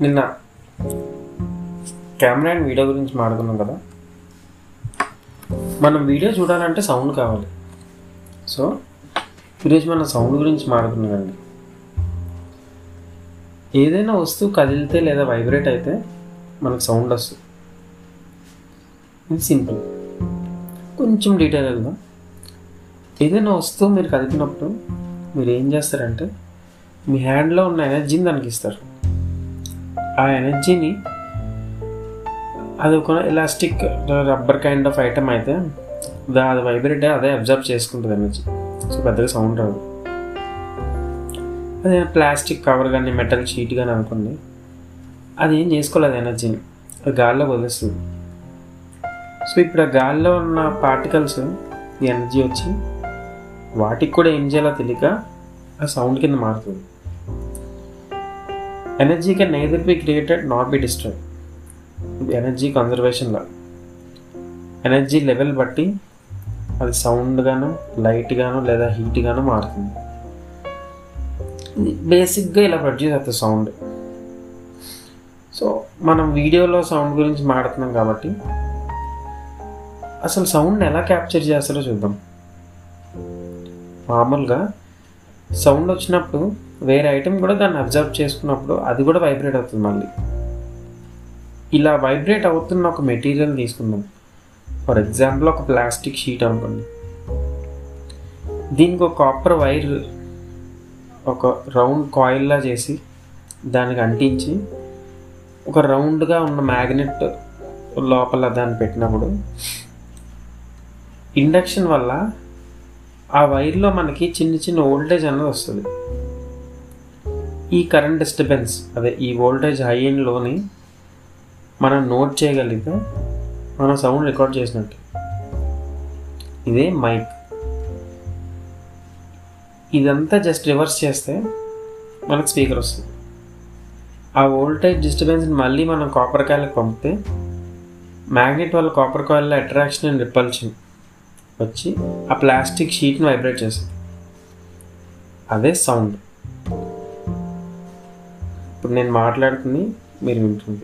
నిన్న camera and video గురించి మాట్లాడుకున్నాం కదా. మనం వీడియో చూడాలంటే సౌండ్ కావాలి. సో ఈరోజు మనం సౌండ్ గురించి మాట్లాడుకున్నామండి ఏదైనా వస్తువు కదిలితే లేదా వైబ్రేట్ అయితే మనకు సౌండ్ వస్తుంది. ఇది సింపుల్. కొంచెం డీటెయిల్ వెళ్దాం. ఏదైనా వస్తువు మీరు కదిపినప్పుడు మీరు ఏం చేస్తారంటే మీ హ్యాండ్లో ఉన్న ఎనర్జీని దానికి ఇస్తారు. ఆ ఎనర్జీని అది ఒక elastic rubber kind of item అయితే అది వైబ్రేట్ అదే అబ్జర్వ్ చేసుకుంటుంది ఎనర్జీ సో పెద్దగా సౌండ్ రాదు. అదే ప్లాస్టిక్ కవర్ కానీ మెటల్ షీట్ కానీ అనుకోండి అది ఏం చేసుకోలేదు ఎనర్జీని అది గాల్లో వదిలేస్తుంది. సో ఇప్పుడు ఆ గాల్లో ఉన్న పార్టికల్స్ ఎనర్జీ వచ్చి వాటికి కూడా ఏం చేయాలో తెలియక ఆ సౌండ్ కింద మారుతుంది. Energy can neither be created not be destroy energy కన్జర్వేషన్లో energy level బట్టి అది సౌండ్ గాను లైట్ గాను లేదా హీట్ గాను మారుతుంది. బేసిక్గా ఇలా ప్రొడ్యూస్ అవుతుంది సౌండ్ సో మనం వీడియోలో సౌండ్ గురించి మాట్లాడుతున్నాం కాబట్టి అసలు సౌండ్ ఎలా క్యాప్చర్ చేస్తారో చూద్దాం. మామూలుగా సౌండ్ వచ్చినప్పుడు వేరే ఐటెం కూడా దాన్ని అబ్జర్వ్ చేసుకున్నప్పుడు అది కూడా వైబ్రేట్ అవుతుంది మళ్ళీ. ఇలా వైబ్రేట్ అవుతున్న ఒక మెటీరియల్ తీసుకుందాం. ఫర్ ఎగ్జాంపుల్ ఒక ప్లాస్టిక్ షీట్ అనుకోండి. దీనికి ఒక కాపర్ వైర్ ఒక రౌండ్ కాయిల్లా చేసి దానికి అంటించి ఒక రౌండ్గా ఉన్న మ్యాగ్నెట్ లోపల దాన్ని పెట్టినప్పుడు ఇండక్షన్ వల్ల ఆ వైర్లో మనకి చిన్న చిన్న ఓల్టేజ్ అనేది వస్తుంది. ఈ కరెంట్ డిస్టర్బెన్స్ అదే ఈ వోల్టేజ్ హై లోని మనం నోట్ చేయగలిగితే మనం సౌండ్ రికార్డ్ చేసినట్టు. ఇదే మైక్ ఇదంతా జస్ట్ రివర్స్ చేస్తే మనకు స్పీకర్ వస్తుంది. ఆ వోల్టేజ్ డిస్టర్బెన్స్ని మళ్ళీ మనం కాపర్ కాయలకు పంపితే మ్యాగ్నెట్ వల్ల కాపర్ కాయిల్లో అట్రాక్షన్ అండ్ రిపల్షన్ వచ్చి ఆ ప్లాస్టిక్ షీట్ని వైబ్రేట్ చేస్తుంది అదే సౌండ్. ఇప్పుడు నేను మాట్లాడుతుంది మీరు వింటుంది.